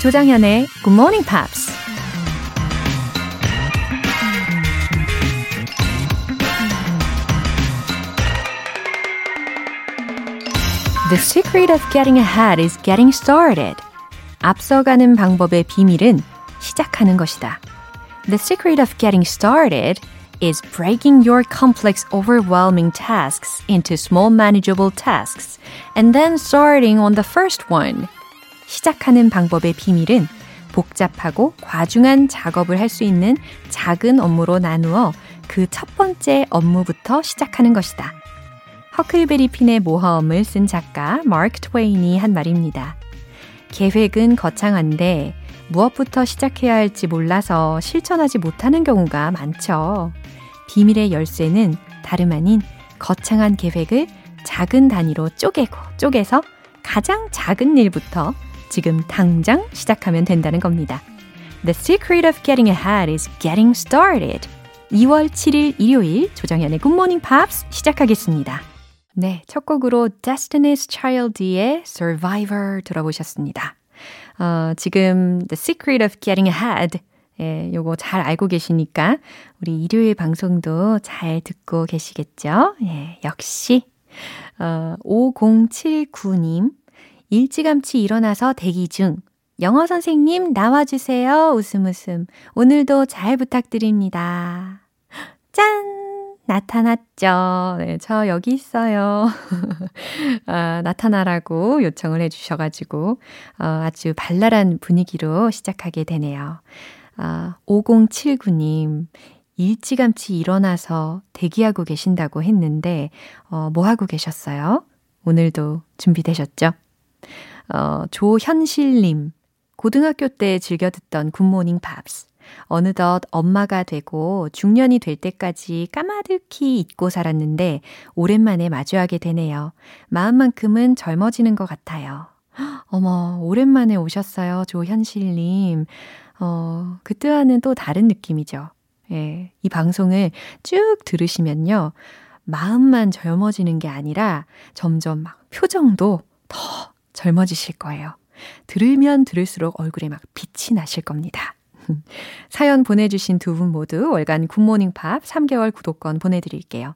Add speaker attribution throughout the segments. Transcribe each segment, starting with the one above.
Speaker 1: 조장현의 Good Morning Pops. The secret of getting ahead is getting started. 앞서가는 방법의 비밀은 시작하는 것이다. The secret of getting started is breaking your complex, overwhelming tasks into small, manageable tasks and then starting on the first one. 시작하는 방법의 비밀은 복잡하고 과중한 작업을 할 수 있는 작은 업무로 나누어 그 첫 번째 업무부터 시작하는 것이다. 허클베리 핀의 모험을 쓴 작가 마크 트웨인이 한 말입니다. 계획은 거창한데 무엇부터 시작해야 할지 몰라서 실천하지 못하는 경우가 많죠. 비밀의 열쇠는 다름 아닌 거창한 계획을 작은 단위로 쪼개고 쪼개서 가장 작은 일부터 지금 당장 시작하면 된다는 겁니다. The secret of getting ahead is getting started. 2월 7일 일요일 조정현의 Good Morning Pops 시작하겠습니다. 네, 첫 곡으로 Destiny's Child의 Survivor 들어보셨습니다. 어, 지금 The Secret of Getting Ahead 예, 요거 잘 알고 계시니까 우리 일요일 방송도 잘 듣고 계시겠죠? 예, 역시 어, 5079님 일찌감치 일어나서 대기 중 영어 선생님 나와주세요. 웃음 웃음. 오늘도 잘 부탁드립니다. 짠! 나타났죠. 네, 저 여기 있어요. 아, 나타나라고 요청을 해주셔가지고, 어, 아주 발랄한 분위기로 시작하게 되네요. 아, 5079님, 일찌감치 일어나서 대기하고 계신다고 했는데, 어, 뭐 하고 계셨어요? 오늘도 준비되셨죠? 어, 조현실님, 고등학교 때 즐겨 듣던 굿모닝 팝스. 어느덧 엄마가 되고 중년이 될 때까지 까마득히 잊고 살았는데 오랜만에 마주하게 되네요. 마음만큼은 젊어지는 것 같아요. 어머, 오랜만에 오셨어요. 조현실님. 어, 그때와는 또 다른 느낌이죠. 예. 이 방송을 쭉 들으시면요. 마음만 젊어지는 게 아니라 점점 막 표정도 더 젊어지실 거예요. 들으면 들을수록 얼굴에 막 빛이 나실 겁니다. 사연 보내주신 두 분 모두 월간 굿모닝 팝 3개월 구독권 보내드릴게요.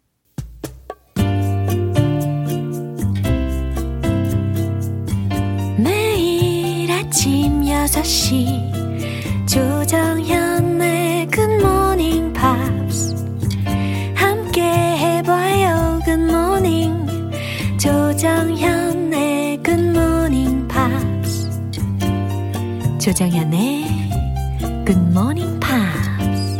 Speaker 1: 아침 6시. 조정현의 굿모닝 팝스 함께 해봐요 굿모닝 조정현의 굿모닝 팝스 조정현의 굿모닝 팝스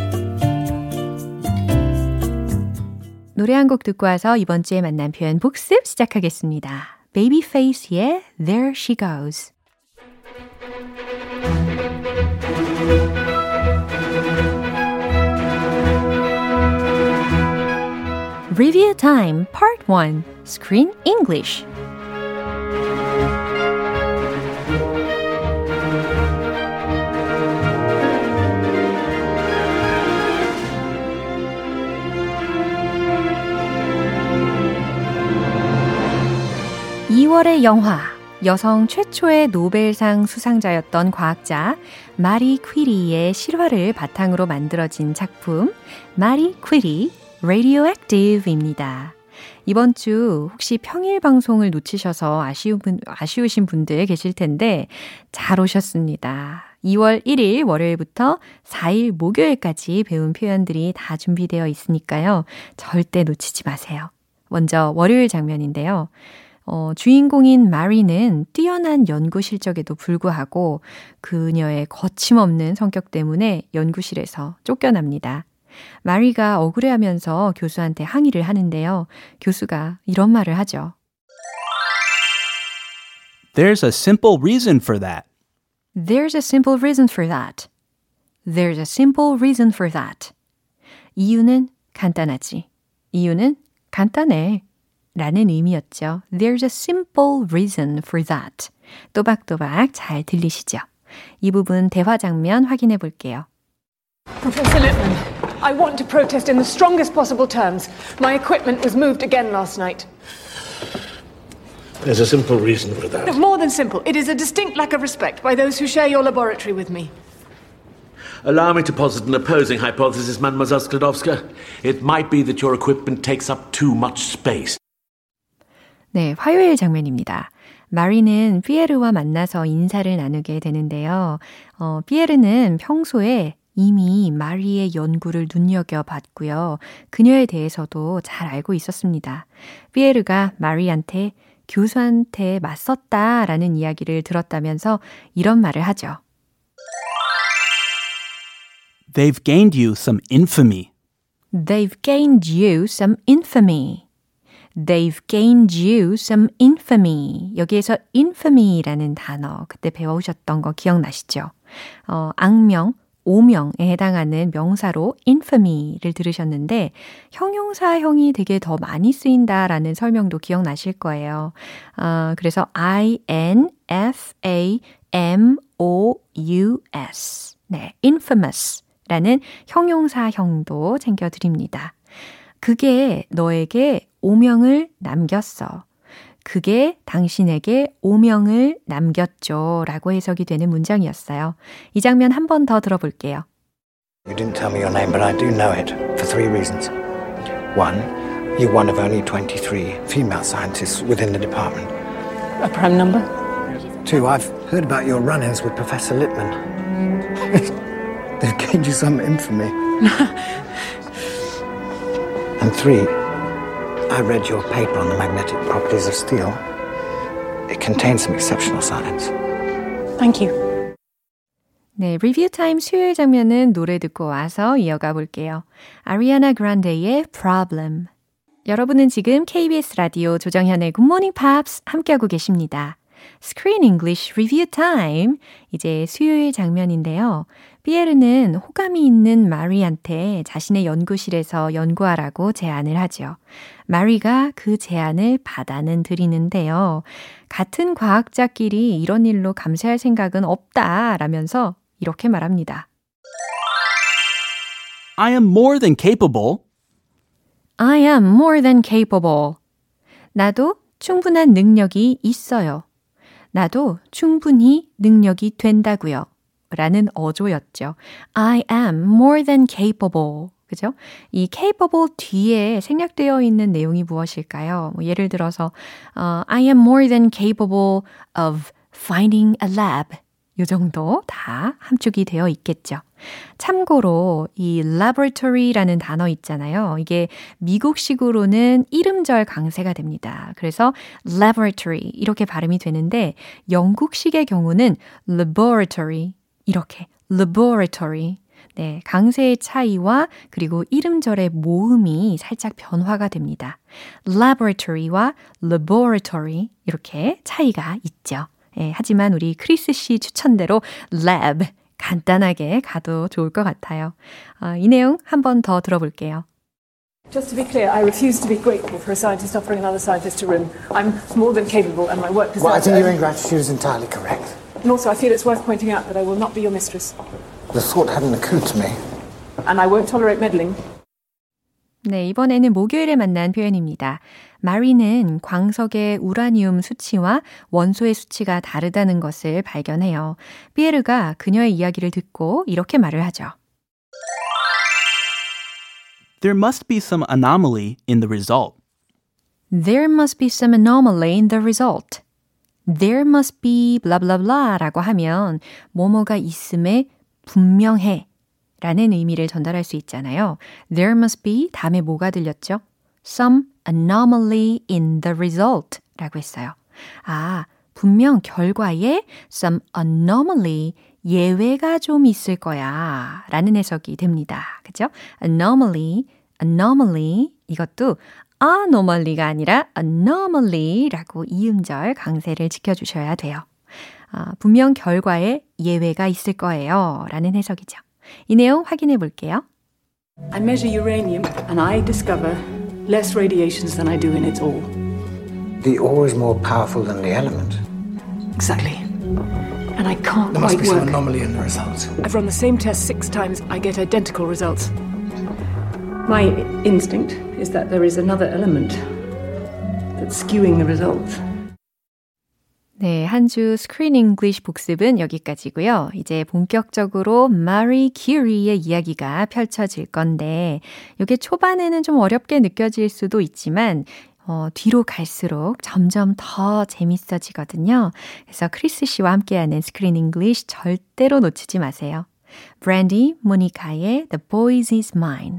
Speaker 1: 노래 한 곡 듣고 와서 이번 주에 만난 표현 복습 시작하겠습니다. Babyface의 There She Goes Review Time Part 1 Screen English 2월의 영화 여성 최초의 노벨상 수상자였던 과학자 마리 퀴리의 실화를 바탕으로 만들어진 작품 마리 퀴리 Radioactive입니다. 이번 주 혹시 평일 방송을 놓치셔서 아쉬운 분, 아쉬우신 분들 계실 텐데 잘 오셨습니다. 2월 1일 월요일부터 4일 목요일까지 배운 표현들이 다 준비되어 있으니까요. 절대 놓치지 마세요. 먼저 월요일 장면인데요. 어, 주인공인 마리는 뛰어난 연구 실적에도 불구하고 그녀의 거침없는 성격 때문에 연구실에서 쫓겨납니다. 마리가 억울해하면서 교수한테 항의를 하는데요. 교수가 이런 말을 하죠.
Speaker 2: There's a simple reason for that.
Speaker 1: There's a simple reason for that. There's a simple reason for that. 이유는 간단하지. 이유는 간단해. 라는 의미였죠. There's a simple reason for that. 또박또박 잘 들리시죠? 이 부분 대화 장면 확인해 볼게요.
Speaker 3: Professor Lippman, I want to protest in the strongest possible terms. My equipment was moved again last night.
Speaker 4: There's a simple reason for that.
Speaker 3: No, more than simple. It is a distinct lack of respect by those who share your laboratory with me.
Speaker 4: Allow me to posit an opposing hypothesis, Mademoiselle Sklodowska. It might be that your equipment takes up too much space.
Speaker 1: 네, 화요일 장면입니다. 마리는 피에르와 만나서 인사를 나누게 되는데요. 어, 피에르는 평소에 이미 마리의 연구를 눈여겨봤고요. 그녀에 대해서도 잘 알고 있었습니다. 피에르가 마리한테 교수한테 맞섰다라는 이야기를 들었다면서 이런 말을 하죠.
Speaker 2: They've gained you some infamy.
Speaker 1: They've gained you some infamy. They've gained you some infamy. 여기에서 infamy라는 단어 그때 배워오셨던 거 기억나시죠? 어, 악명, 오명에 해당하는 명사로 infamy를 들으셨는데 형용사형이 되게 더 많이 쓰인다라는 설명도 기억나실 거예요. 어, 그래서 I N F A M O U S. 네, infamous 라는 형용사형도 챙겨 드립니다. 그게 너에게 오명을 남겼어. 그게 당신에게 오명을 남겼죠. 라고 해석이 되는 문장이었어요. 이 장면 한 번 더 들어볼게요.
Speaker 5: You didn't tell me your name, but I do know it for three reasons. One, you're one of only 23 female scientists within the department.
Speaker 3: A prime number?
Speaker 5: Two, I've heard about your run ins with Professor Lippman. They've gained you some infamy. and three, I read your paper on the magnetic properties of steel. It contains some exceptional science.
Speaker 3: Thank you.
Speaker 1: 네, 리뷰 타임 수요일 장면은 노래 듣고 와서 이어가 볼게요. 아리아나 그란데의 Problem. 여러분은 지금 KBS 라디오 조정현의 Good Morning Pops 함께하고 계십니다. Screen English Review Time. 이제 수요일 장면인데요. 피에르는 호감이 있는 마리한테 자신의 연구실에서 연구하라고 제안을 하죠. 마리가 그 제안을 받아는 드리는데요. 같은 과학자끼리 이런 일로 감시할 생각은 없다 라면서 이렇게 말합니다.
Speaker 2: I am more than capable.
Speaker 1: I am more than capable. 나도 충분한 능력이 있어요. 나도 충분히 능력이 된다고요. 라는 어조였죠. I am more than capable. 그죠? 이 capable 뒤에 생략되어 있는 내용이 무엇일까요? 뭐 예를 들어서 uh, I am more than capable of finding a lab. 요 정도 다 함축이 되어 있겠죠. 참고로 이 laboratory라는 단어 있잖아요. 이게 미국식으로는 이름절 강세가 됩니다. 그래서 laboratory 이렇게 발음이 되는데 영국식의 경우는 laboratory 이렇게 laboratory 네, 강세의 차이와 그리고 이름절의 모음이 살짝 변화가 됩니다. laboratory와 laboratory 이렇게 차이가 있죠. 예, 하지만 우리 크리스 씨 추천대로 lab 간단하게 가도 좋을 것 같아요. 어, 이 내용 한 번 더 들어볼게요.
Speaker 3: Just to be clear, I refuse to be grateful for a scientist offering another scientist a room. I'm more than capable, and my work deserves
Speaker 5: Well, I think
Speaker 3: it.
Speaker 5: your ingratitude is entirely correct.
Speaker 3: And also, I feel it's worth pointing out that I will not be your mistress,
Speaker 5: The thought hadn't occurred to me.
Speaker 3: and I won't tolerate meddling.
Speaker 1: 네, 이번에는 목요일에 만난 표현입니다. 마리는 광석의 우라늄 수치와 원소의 수치가 다르다는 것을 발견해요. 피에르가 그녀의 이야기를 듣고 이렇게 말을 하죠.
Speaker 2: There must be some anomaly in the result.
Speaker 1: There must be some anomaly in the result. There must be blah blah blah 라고 하면 뭐뭐가 있음에 분명해 라는 의미를 전달할 수 있잖아요. There must be 다음에 뭐가 들렸죠? Some anomaly in the result 라고 했어요. 아, 분명 결과에 some anomaly 예외가 좀 있을 거야 라는 해석이 됩니다. 그죠? anomaly, anomaly 이것도 anomaly가 아니라 anomaly라고 이음절 강세를 지켜주셔야 돼요. 아, 분명 결과에 예외가 있을 거예요 라는 해석이죠. 이 내용 확인해 볼게요.
Speaker 3: I measure uranium, and I discover less radiations than I do in its ore.
Speaker 5: The ore is more powerful than the element.
Speaker 3: Exactly. And I can't
Speaker 5: There must
Speaker 3: quite
Speaker 5: be some
Speaker 3: work.
Speaker 5: anomaly in the results.
Speaker 3: I've run the same test six times. I get identical results. My instinct is that there is another element that's skewing the results.
Speaker 1: 네, 한 주 스크린 잉글리쉬 복습은 여기까지고요. 이제 본격적으로 마리 큐리의 이야기가 펼쳐질 건데 이게 초반에는 좀 어렵게 느껴질 수도 있지만 어, 뒤로 갈수록 점점 더 재밌어지거든요. 그래서 크리스 씨와 함께하는 screen English 절대로 놓치지 마세요. Brandy Monica의 The Boy Is Mine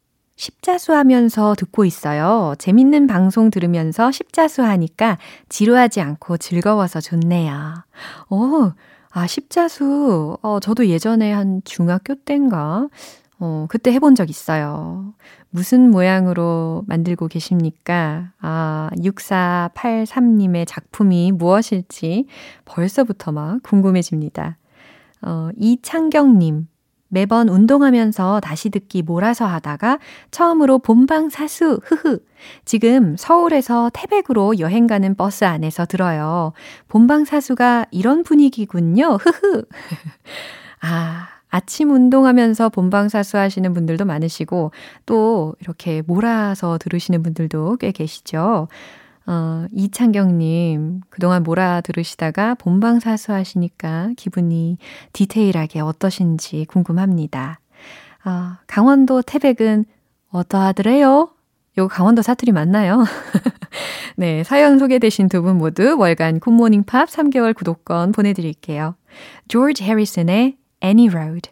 Speaker 1: 십자수 하면서 듣고 있어요. 재밌는 방송 들으면서 십자수 하니까 지루하지 않고 즐거워서 좋네요. 오, 아, 십자수. 어, 저도 예전에 한 중학교 때인가? 어, 그때 해본 적 있어요. 무슨 모양으로 만들고 계십니까? 아, 6483님의 작품이 무엇일지 벌써부터 막 궁금해집니다. 어, 이창경님. 매번 운동하면서 다시 듣기 몰아서 하다가 처음으로 본방 사수, 흐흐. 지금 서울에서 태백으로 여행 가는 버스 안에서 들어요. 본방 사수가 이런 분위기군요, 흐흐. 아, 아침 운동하면서 본방사수 하시는 분들도 많으시고, 또 이렇게 몰아서 들으시는 분들도 꽤 계시죠. 어, 이창경님, 그동안 몰아 들으시다가 본방 사수 하시니까 기분이 디테일하게 어떠신지 궁금합니다. 아, 강원도 태백은 어떠하더래요? 요 강원도 사투리 맞나요? 네, 사연 소개되신 두 분 모두 월간 굿모닝 팝 3개월 구독권 보내드릴게요. 조지 해리슨의 Any Road.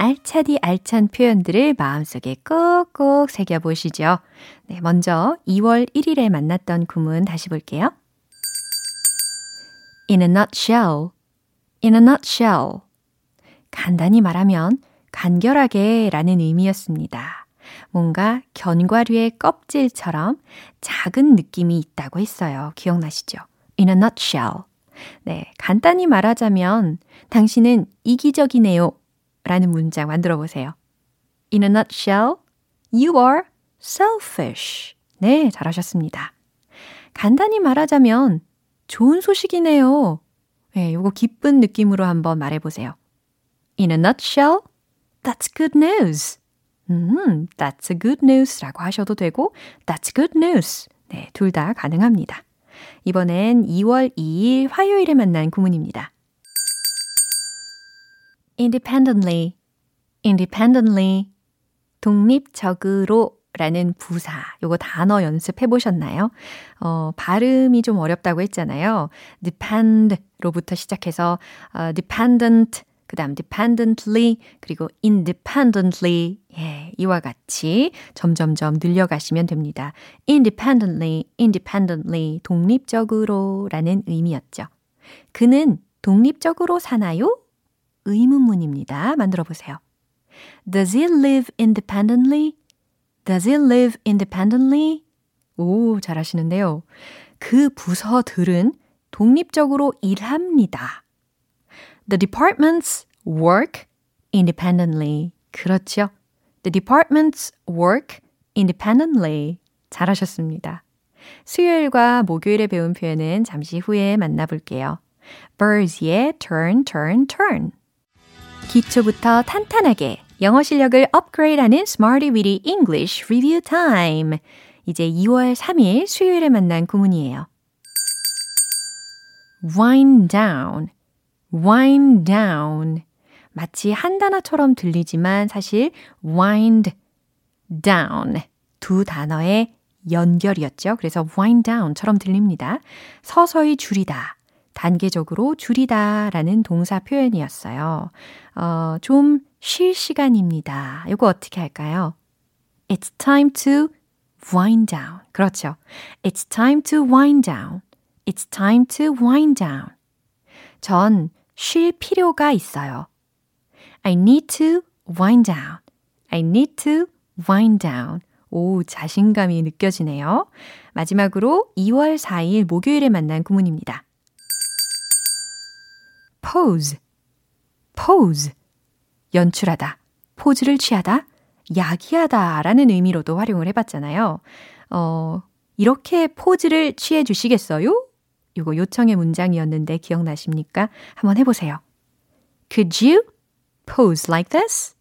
Speaker 1: 알차디 알찬 표현들을 마음속에 꾹꾹 새겨보시죠. 네, 먼저 2월 1일에 만났던 구문 다시 볼게요. In a nutshell. In a nutshell. 간단히 말하면 간결하게 라는 의미였습니다. 뭔가 견과류의 껍질처럼 작은 느낌이 있다고 했어요. 기억나시죠? In a nutshell. 네, 간단히 말하자면 당신은 이기적이네요. 라는 문장 만들어 보세요. In a nutshell, you are selfish. 네, 잘하셨습니다. 간단히 말하자면 좋은 소식이네요. 네, 요거 기쁜 느낌으로 한번 말해 보세요. In a nutshell, that's good news. 음, that's good news라고 하셔도 되고, that's good news. 네, 둘 다 가능합니다. 이번엔 2월 2일 화요일에 만난 구문입니다. Independently, independently, 독립적으로 라는 부사, 요거 단어 연습해 보셨나요? 어, 발음이 좀 어렵다고 했잖아요. depend로부터 시작해서 어, dependent, 그 다음 dependently, 그리고 independently, 예, 이와 같이 점점점 늘려가시면 됩니다. independently, independently, 독립적으로 라는 의미였죠. 그는 독립적으로 사나요? 의문문입니다. 만들어 보세요. Does he live independently? Does he live independently? 오, 잘하시는데요. 그 부서들은 독립적으로 일합니다. The departments work independently. 그렇죠. The departments work independently. 잘하셨습니다. 수요일과 목요일에 배운 표현은 잠시 후에 만나볼게요. Birds의 turn, turn, turn. 기초부터 탄탄하게 영어 실력을 업그레이드하는 Smarty Weedy English Review Time. 이제 2월 3일 수요일에 만난 구문이에요. wind down, wind down. 마치 한 단어처럼 들리지만 사실 wind down 두 단어의 연결이었죠. 그래서 wind down처럼 들립니다. 서서히 줄이다. 단계적으로 줄이다 라는 동사 표현이었어요. 어, 좀 쉴 시간입니다. 이거 어떻게 할까요? It's time to wind down. 그렇죠. It's time to wind down. It's time to wind down. 전 쉴 필요가 있어요. I need to wind down. I need to wind down. 오, 자신감이 느껴지네요. 마지막으로 2월 4일 목요일에 만난 구문입니다. Pose, pose. 연출하다, 포즈를 취하다, 야기하다 라는 의미로도 활용을 해봤잖아요. 어, 이렇게 포즈를 취해 주시겠어요? 이거 요청의 문장이었는데 기억나십니까? 한번 해보세요. Could you pose like this?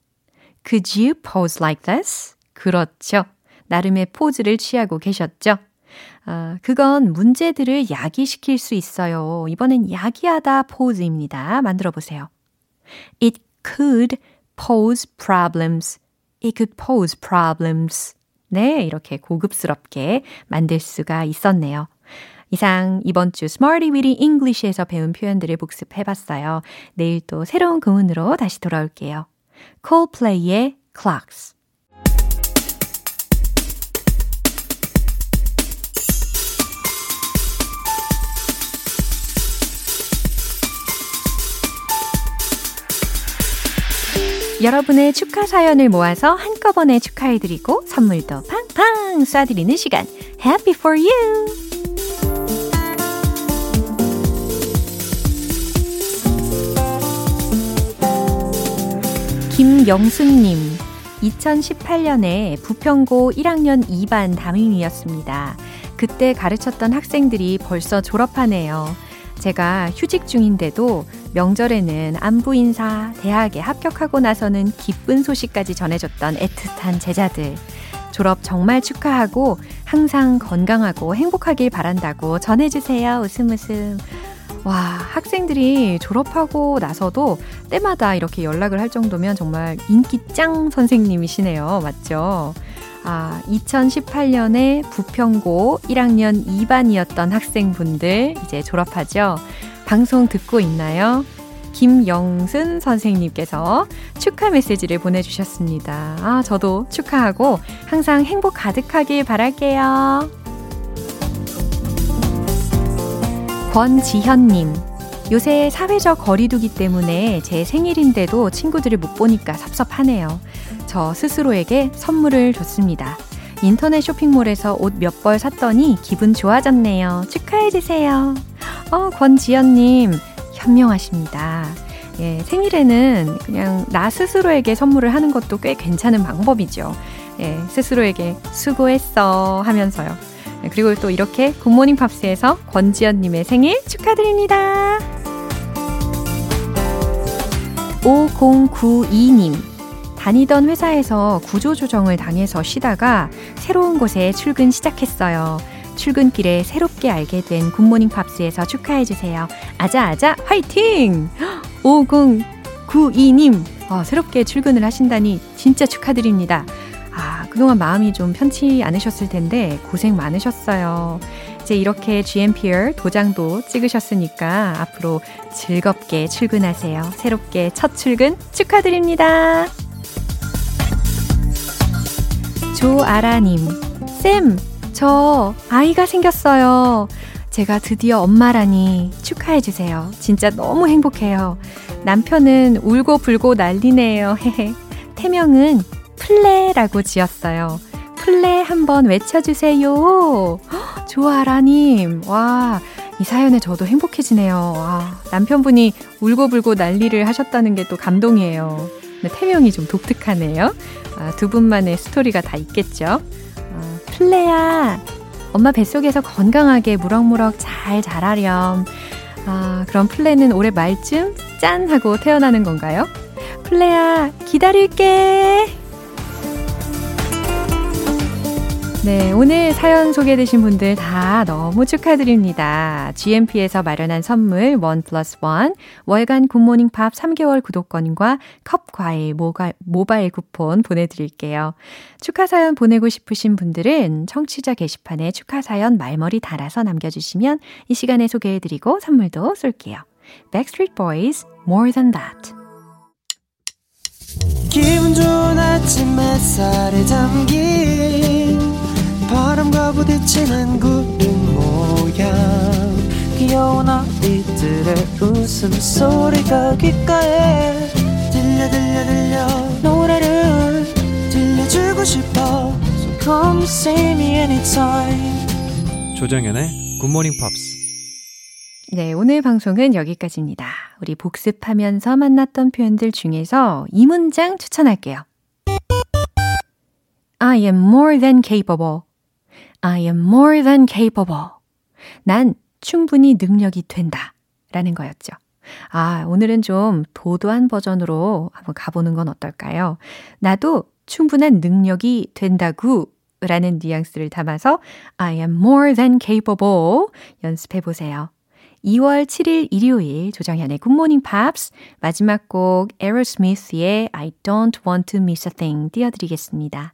Speaker 1: Could you pose like this? 그렇죠. 나름의 포즈를 취하고 계셨죠? 아, 그건 문제들을 야기시킬 수 있어요. 이번엔 야기하다 포즈입니다. 만들어 보세요. It could pose problems. It could pose problems. 네, 이렇게 고급스럽게 만들 수가 있었네요. 이상 이번 주 Smarty Weedy English에서 배운 표현들을 복습해 봤어요. 내일 또 새로운 구문으로 다시 돌아올게요. Coldplay의 Clocks. 여러분의 축하 사연을 모아서 한꺼번에 축하해드리고 선물도 팡팡 쏴드리는 시간. Happy for you! 김영순님, 2018년에 부평고 1학년 2반 담임이었습니다. 그때 가르쳤던 학생들이 벌써 졸업하네요. 제가 휴직 중인데도 명절에는 안부 인사, 대학에 합격하고 나서는 기쁜 소식까지 전해줬던 애틋한 제자들. 졸업 정말 축하하고 항상 건강하고 행복하길 바란다고 전해주세요. 웃음 웃음. 와, 학생들이 졸업하고 나서도 때마다 이렇게 연락을 할 정도면 정말 인기 짱 선생님이시네요. 맞죠? 아, 2018년에 부평고 1학년 2반이었던 학생분들 이제 졸업하죠. 방송 듣고 있나요? 김영순 선생님께서 축하 메시지를 보내주셨습니다. 아, 저도 축하하고 항상 행복 가득하길 바랄게요. 권지현님, 요새 사회적 거리두기 때문에 제 생일인데도 친구들을 못 보니까 섭섭하네요. 저 스스로에게 선물을 줬습니다. 인터넷 쇼핑몰에서 옷 몇 벌 샀더니 기분 좋아졌네요. 축하해주세요. 어, 권지연님, 현명하십니다. 예, 생일에는 그냥 나 스스로에게 선물을 하는 것도 꽤 괜찮은 방법이죠. 예, 스스로에게 수고했어 하면서요. 예, 그리고 또 이렇게 굿모닝 팝스에서 권지연님의 생일 축하드립니다. 5092님. 다니던 회사에서 구조조정을 당해서 쉬다가 새로운 곳에 출근 시작했어요. 출근길에 새롭게 알게 된 굿모닝 팝스에서 축하해주세요. 아자아자 화이팅! 5092님, 어, 새롭게 출근을 하신다니 진짜 축하드립니다. 아, 그동안 마음이 좀 편치 않으셨을 텐데 고생 많으셨어요. 이제 이렇게 GMPR 도장도 찍으셨으니까 앞으로 즐겁게 출근하세요. 새롭게 첫 출근 축하드립니다. 조아라님, 쌤, 저 아이가 생겼어요. 제가 드디어 엄마라니 축하해주세요. 진짜 너무 행복해요. 남편은 울고 불고 난리네요. 태명은 플레라고 지었어요. 플레 한번 외쳐주세요. 조아라님, 와, 이 사연에 저도 행복해지네요. 와, 남편분이 울고불고 난리를 하셨다는 게 또 감동이에요. 근데 태명이 좀 독특하네요. 아, 두 분만의 스토리가 다 있겠죠. 아, 플레야, 엄마 뱃속에서 건강하게 무럭무럭 잘 자라렴. 아, 그럼 플레는 올해 말쯤 짠! 하고 태어나는 건가요? 플레야, 기다릴게! 네, 오늘 사연 소개되신 분들 다 너무 축하드립니다. GMP에서 마련한 선물 원 플러스 원 월간 굿모닝 팝 3개월 구독권과 컵 과일 모가, 모바일 쿠폰 보내드릴게요. 축하 사연 보내고 싶으신 분들은 청취자 게시판에 축하 사연 말머리 달아서 남겨주시면 이 시간에 소개해드리고 선물도 쏠게요. Backstreet Boys, More Than That.
Speaker 6: 기분 좋은 아침 햇살에 담긴 바람과 부딪히는 구름 모양 귀여운 아이들의 웃음소리가 귓가에 들려 들려 들려 노래를 들려주고 싶어 So come see me anytime
Speaker 7: 조정연의 굿모닝 팝스
Speaker 1: 네, 오늘 방송은 여기까지입니다. 우리 복습하면서 만났던 표현들 중에서 이 문장 추천할게요. I am more than capable. I am more than capable. 난 충분히 능력이 된다. 라는 거였죠. 아, 오늘은 좀 도도한 버전으로 한번 가보는 건 어떨까요? 나도 충분한 능력이 된다구 라는 뉘앙스를 담아서 I am more than capable 연습해 보세요. 2월 7일 일요일 조정현의 굿모닝 팝스 마지막 곡 에어스미스의 I don't want to miss a thing 띄워드리겠습니다.